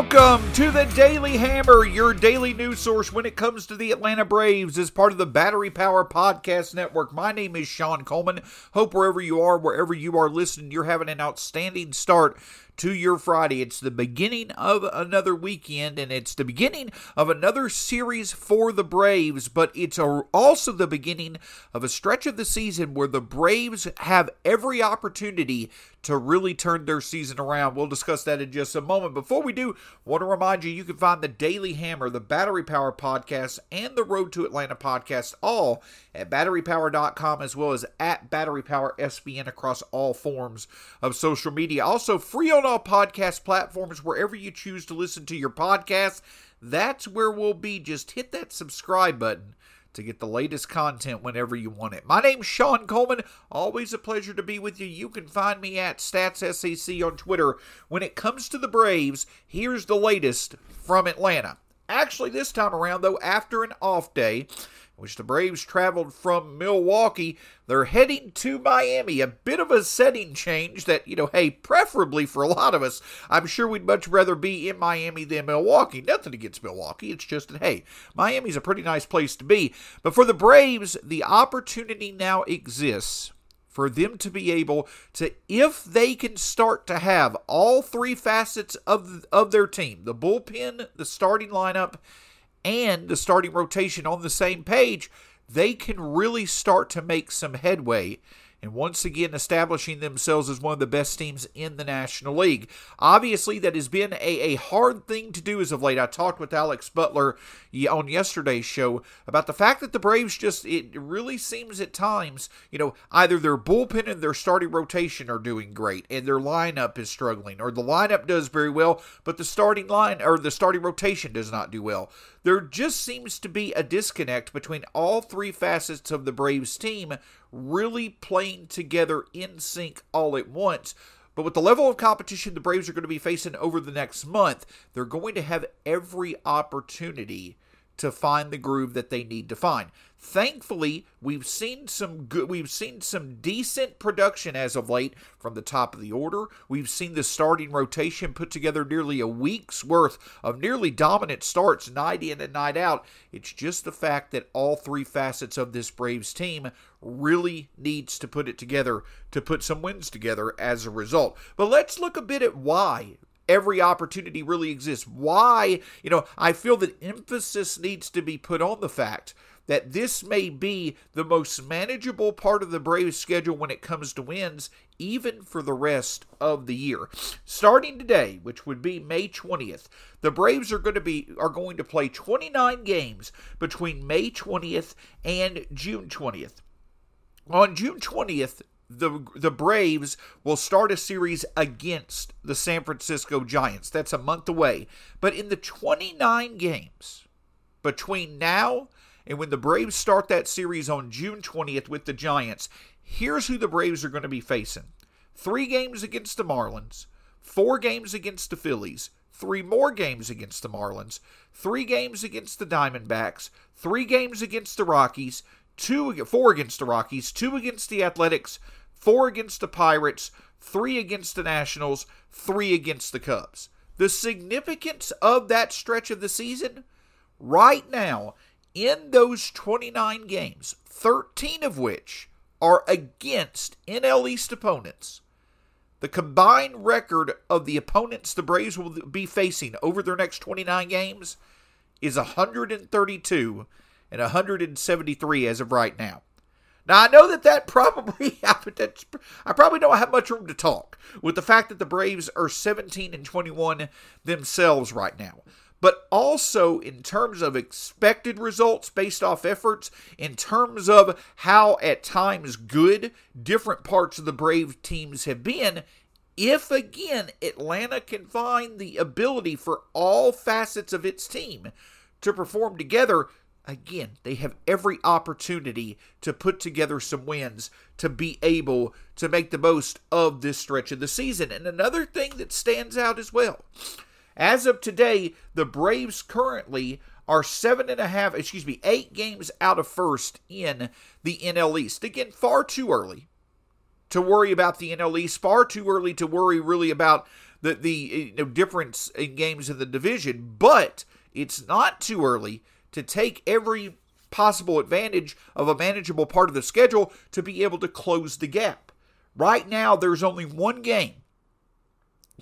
Welcome to the Daily Hammer, your daily news source when it comes to the Atlanta Braves as part of the Battery Power Podcast Network. My name is Shawn Coleman. Hope wherever you are, wherever you are listening, you're having an outstanding start to your Friday. It's the beginning of another weekend and it's the beginning of another series for the Braves, but it's also the beginning of a stretch of the season where the Braves have every opportunity to really turn their season around. We'll discuss that in just a moment. Before we do, I want to remind you you can find the Daily Hammer, the Battery Power podcast, and the Road to Atlanta podcast all at batterypower.com as well as at Battery Power SBN across all forms of social media. Also free on all podcast platforms wherever you choose to listen to your podcast. That's where we'll be. Just hit that subscribe button to get the latest content whenever you want it. My name's Shawn Coleman. Always a pleasure to be with you. You can find me at StatsSEC on Twitter. When it comes to the Braves, here's the latest from Atlanta. Actually, this time around, though, after an off day, which the Braves traveled from Milwaukee. They're heading to Miami. A bit of a setting change that, you know, hey, preferably for a lot of us, I'm sure we'd much rather be in Miami than Milwaukee. Nothing against Milwaukee. It's just that, hey, Miami's a pretty nice place to be. But for the Braves, the opportunity now exists for them to be able to, if they can start to have all three facets of, of their team the bullpen, the starting lineup, and the starting rotation on the same page, they can really start to make some headway and once again establishing themselves as one of the best teams in the National League. Obviously, that has been a, a hard thing to do as of late. I talked with Alex Butler on yesterday's show about the fact that the Braves just, it really seems at times, you know, either their bullpen and their starting rotation are doing great and their lineup is struggling, or the lineup does very well, but the starting line or the starting rotation does not do well. There just seems to be a disconnect between all three facets of the Braves team really playing together in sync all at once. But with the level of competition the Braves are going to be facing over the next month, they're going to have every opportunity to find the groove that they need to find. Thankfully, we've seen some good we've seen some decent production as of late from the top of the order. We've seen the starting rotation put together nearly a week's worth of nearly dominant starts night in and night out. It's just the fact that all three facets of this Braves team really needs to put it together to put some wins together as a result. But let's look a bit at why every opportunity really exists. Why, you know, I feel that emphasis needs to be put on the fact that this may be the most manageable part of the Braves schedule when it comes to wins, even for the rest of the year. Starting today, which would be May 20th, the Braves are going to be are going to play 29 games between May 20th and June 20th. On June 20th, the the Braves will start a series against the San Francisco Giants. That's a month away. But in the 29 games between now and when the Braves start that series on June 20th with the Giants, here's who the Braves are going to be facing three games against the Marlins, four games against the Phillies, three more games against the Marlins, three games against the Diamondbacks, three games against the Rockies, two four against the Rockies, two against the Athletics, four against the Pirates, three against the Nationals, three against the Cubs. The significance of that stretch of the season right now in those 29 games, 13 of which are against NL East opponents, the combined record of the opponents the Braves will be facing over their next 29 games is 132 and 173 as of right now. Now I know that that probably I probably don't have much room to talk with the fact that the Braves are 17 and 21 themselves right now. But also in terms of expected results based off efforts, in terms of how at times good different parts of the Brave teams have been, if again Atlanta can find the ability for all facets of its team to perform together, again, they have every opportunity to put together some wins to be able to make the most of this stretch of the season. And another thing that stands out as well, as of today, the Braves currently are seven and a half, excuse me, eight games out of first in the NL East. Again, far too early to worry about the NL East, far too early to worry really about the, the you know, difference in games in the division, but it's not too early to take every possible advantage of a manageable part of the schedule to be able to close the gap. Right now, there's only one game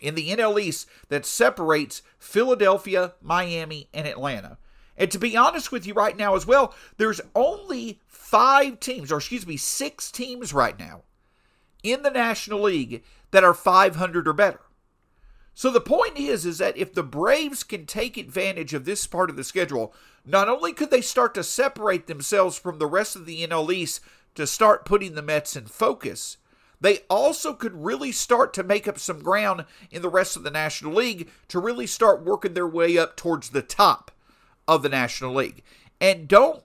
in the NL East that separates Philadelphia, Miami, and Atlanta. And to be honest with you right now as well, there's only five teams, or excuse me, six teams right now in the National League that are 500 or better. So the point is is that if the Braves can take advantage of this part of the schedule, not only could they start to separate themselves from the rest of the NL East to start putting the Mets in focus, they also could really start to make up some ground in the rest of the National League to really start working their way up towards the top of the National League. And don't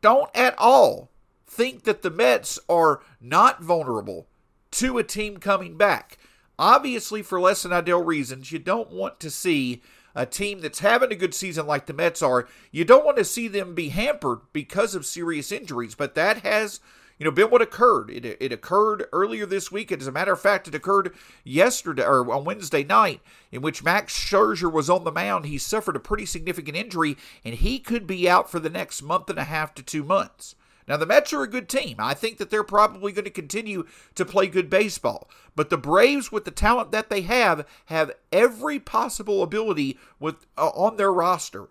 don't at all think that the Mets are not vulnerable to a team coming back. Obviously, for less than ideal reasons, you don't want to see a team that's having a good season like the Mets are. You don't want to see them be hampered because of serious injuries, but that has you know, been what occurred. It, it occurred earlier this week. And As a matter of fact, it occurred yesterday or on Wednesday night, in which Max Scherzer was on the mound. He suffered a pretty significant injury, and he could be out for the next month and a half to two months. Now, the Mets are a good team. I think that they're probably going to continue to play good baseball. But the Braves, with the talent that they have, have every possible ability with uh, on their roster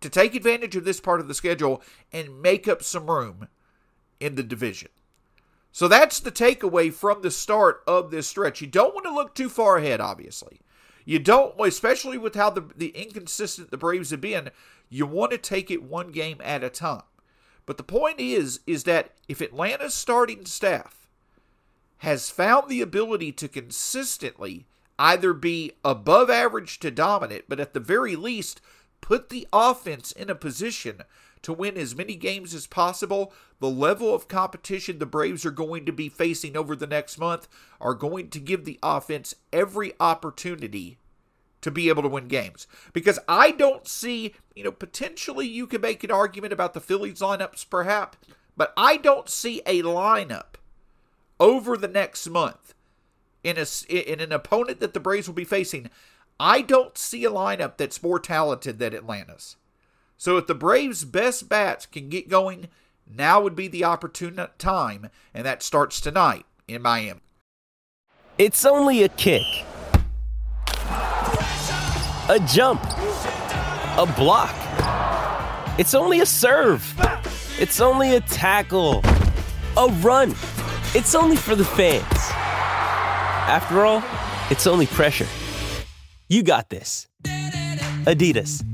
to take advantage of this part of the schedule and make up some room in the division. So that's the takeaway from the start of this stretch. You don't want to look too far ahead, obviously. You don't, especially with how the, the inconsistent the Braves have been, you want to take it one game at a time. But the point is, is that if Atlanta's starting staff has found the ability to consistently either be above average to dominant, but at the very least put the offense in a position to win as many games as possible, the level of competition the Braves are going to be facing over the next month are going to give the offense every opportunity to be able to win games. Because I don't see, you know, potentially you can make an argument about the Phillies lineups perhaps, but I don't see a lineup over the next month in a in an opponent that the Braves will be facing. I don't see a lineup that's more talented than Atlanta's. So if the Braves' best bats can get going, now would be the opportune time, and that starts tonight in Miami. It's only a kick a jump, a block. It's only a serve. It's only a tackle, a run. It's only for the fans. After all, it's only pressure. You got this. Adidas.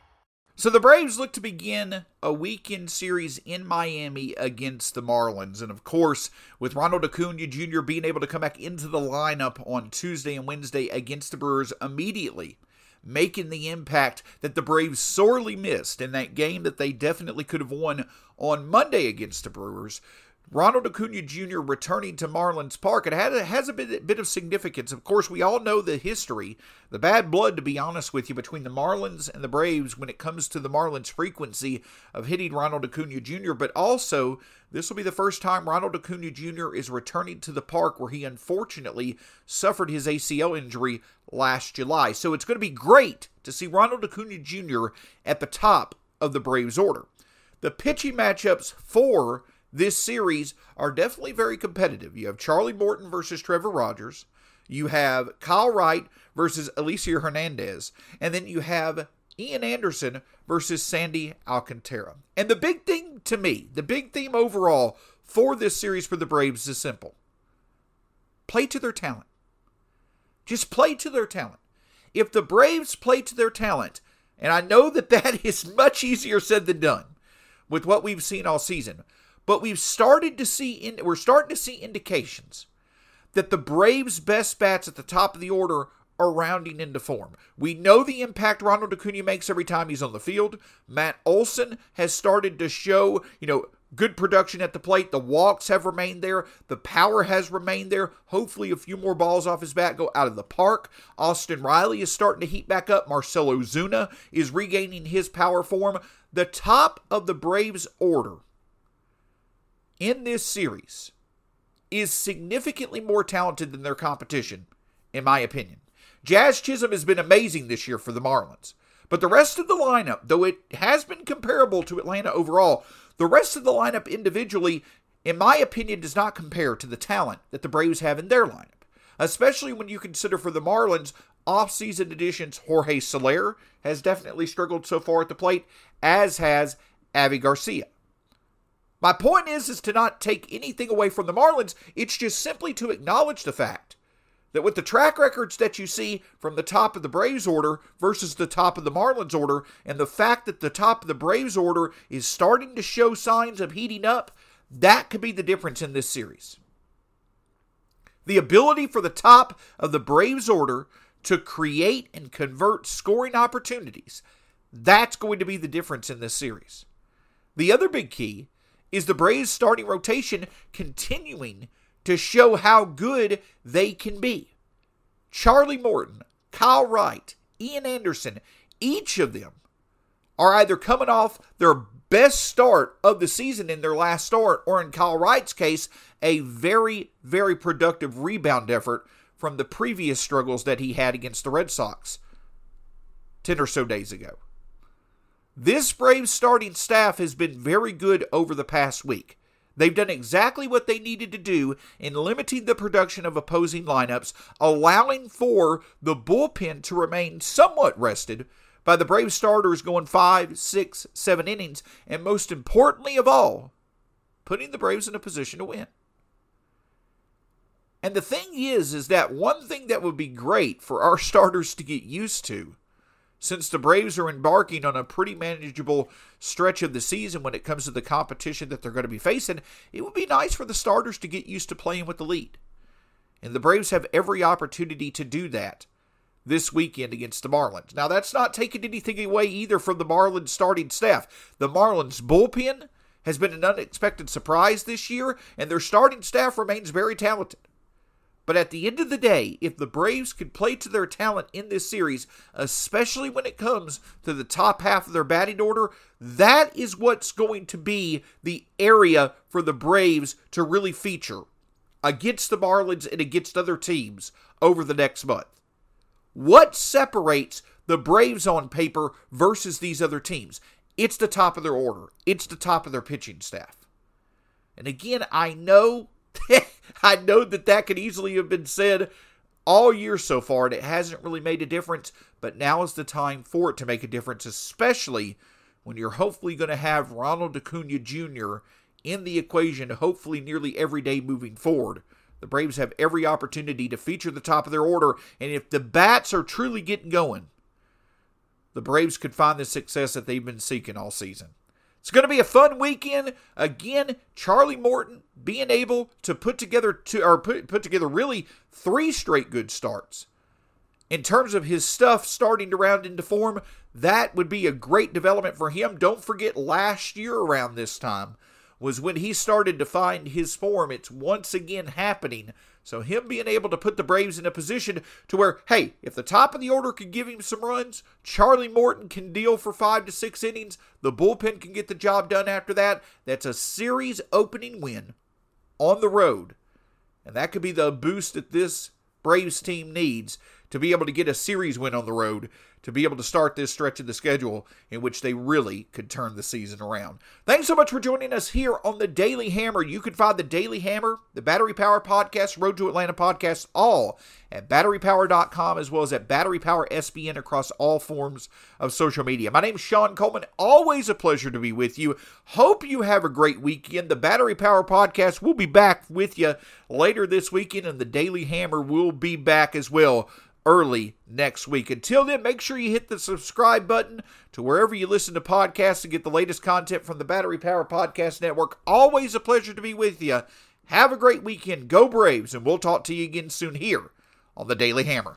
So the Braves look to begin a weekend series in Miami against the Marlins. And of course, with Ronald Acuna Jr. being able to come back into the lineup on Tuesday and Wednesday against the Brewers immediately, making the impact that the Braves sorely missed in that game that they definitely could have won on Monday against the Brewers. Ronald Acuna Jr. returning to Marlins Park, it has a bit, bit of significance. Of course, we all know the history, the bad blood, to be honest with you, between the Marlins and the Braves when it comes to the Marlins' frequency of hitting Ronald Acuna Jr., but also this will be the first time Ronald Acuna Jr. is returning to the park where he unfortunately suffered his ACL injury last July. So it's going to be great to see Ronald Acuna Jr. at the top of the Braves order. The pitching matchups for this series are definitely very competitive. You have Charlie Morton versus Trevor Rogers. You have Kyle Wright versus Elieser Hernandez. And then you have Ian Anderson versus Sandy Alcantara. And the big thing to me, the big theme overall for this series for the Braves is simple play to their talent. Just play to their talent. If the Braves play to their talent, and I know that that is much easier said than done with what we've seen all season, but we've started to see in, we're starting to see indications that the Braves' best bats at the top of the order are rounding into form. We know the impact Ronald Acuna makes every time he's on the field. Matt Olson has started to show, you know, good production at the plate. The walks have remained there. The power has remained there. Hopefully, a few more balls off his bat go out of the park. Austin Riley is starting to heat back up. Marcell Ozuna is regaining his power form. The top of the Braves order in this series is significantly more talented than their competition, in my opinion. Jazz Chisholm has been amazing this year for the Marlins. But the rest of the lineup, though it has been comparable to Atlanta overall, the rest of the lineup individually, in my opinion, does not compare to the talent that the Braves have in their lineup. Especially when you consider for the Marlins, offseason additions Jorge Soler has definitely struggled so far at the plate, as has Avi Garcia. My point is is to not take anything away from the Marlins. It's just simply to acknowledge the fact that with the track records that you see from the top of the Braves order versus the top of the Marlins order, and the fact that the top of the Braves order is starting to show signs of heating up, that could be the difference in this series. The ability for the top of the Braves order to create and convert scoring opportunities, that's going to be the difference in this series. The other big key is the Braves starting rotation continuing to show how good they can be. Charlie Morton, Kyle Wright, Ian Anderson, each of them are either coming off their best start of the season in their last start, or in Kyle Wright's case, a very, very productive rebound effort from the previous struggles that he had against the Red Sox 10 or so days ago. This Braves starting staff has been very good over the past week. They've done exactly what they needed to do in limiting the production of opposing lineups, allowing for the bullpen to remain somewhat rested by the Brave starters going five, six, seven innings, and most importantly of all, putting the Braves in a position to win. And the thing is, is that one thing that would be great for our starters to get used to since the Braves are embarking on a pretty manageable stretch of the season when it comes to the competition that they're going to be facing, it would be nice for the starters to get used to playing with the lead. And the Braves have every opportunity to do that this weekend against the Marlins. Now, that's not taking anything away either from the Marlins starting staff. The Marlins bullpen has been an unexpected surprise this year, and their starting staff remains very talented. But at the end of the day, if the Braves could play to their talent in this series, especially when it comes to the top half of their batting order, that is what's going to be the area for the Braves to really feature against the Marlins and against other teams over the next month. What separates the Braves on paper versus these other teams? It's the top of their order, it's the top of their pitching staff. And again, I know I know that that could easily have been said all year so far, and it hasn't really made a difference, but now is the time for it to make a difference, especially when you're hopefully going to have Ronald Acuna Jr. in the equation, hopefully nearly every day moving forward. The Braves have every opportunity to feature the top of their order, and if the bats are truly getting going, the Braves could find the success that they've been seeking all season. It's going to be a fun weekend. Again, Charlie Morton being able to put together two or put, put together really three straight good starts. In terms of his stuff starting to round into form, that would be a great development for him. Don't forget last year around this time was when he started to find his form. It's once again happening. So him being able to put the Braves in a position to where, hey, if the top of the order could give him some runs, Charlie Morton can deal for five to six innings, the bullpen can get the job done after that. That's a series opening win on the road. And that could be the boost that this Braves team needs to be able to get a series win on the road to be able to start this stretch of the schedule in which they really could turn the season around. Thanks so much for joining us here on the Daily Hammer. You can find the Daily Hammer, the Battery Power Podcast, Road to Atlanta Podcast, all at batterypower.com as well as at Battery Power SBN across all forms of social media. My name is Shawn Coleman. Always a pleasure to be with you. Hope you have a great weekend. The Battery Power Podcast will be back with you later this weekend, and the Daily Hammer will be back as well early next week. Until then, make sure you hit the subscribe button to wherever you listen to podcasts to get the latest content from the Battery Power Podcast Network. Always a pleasure to be with you. Have a great weekend. Go Braves, and we'll talk to you again soon here on the Daily Hammer.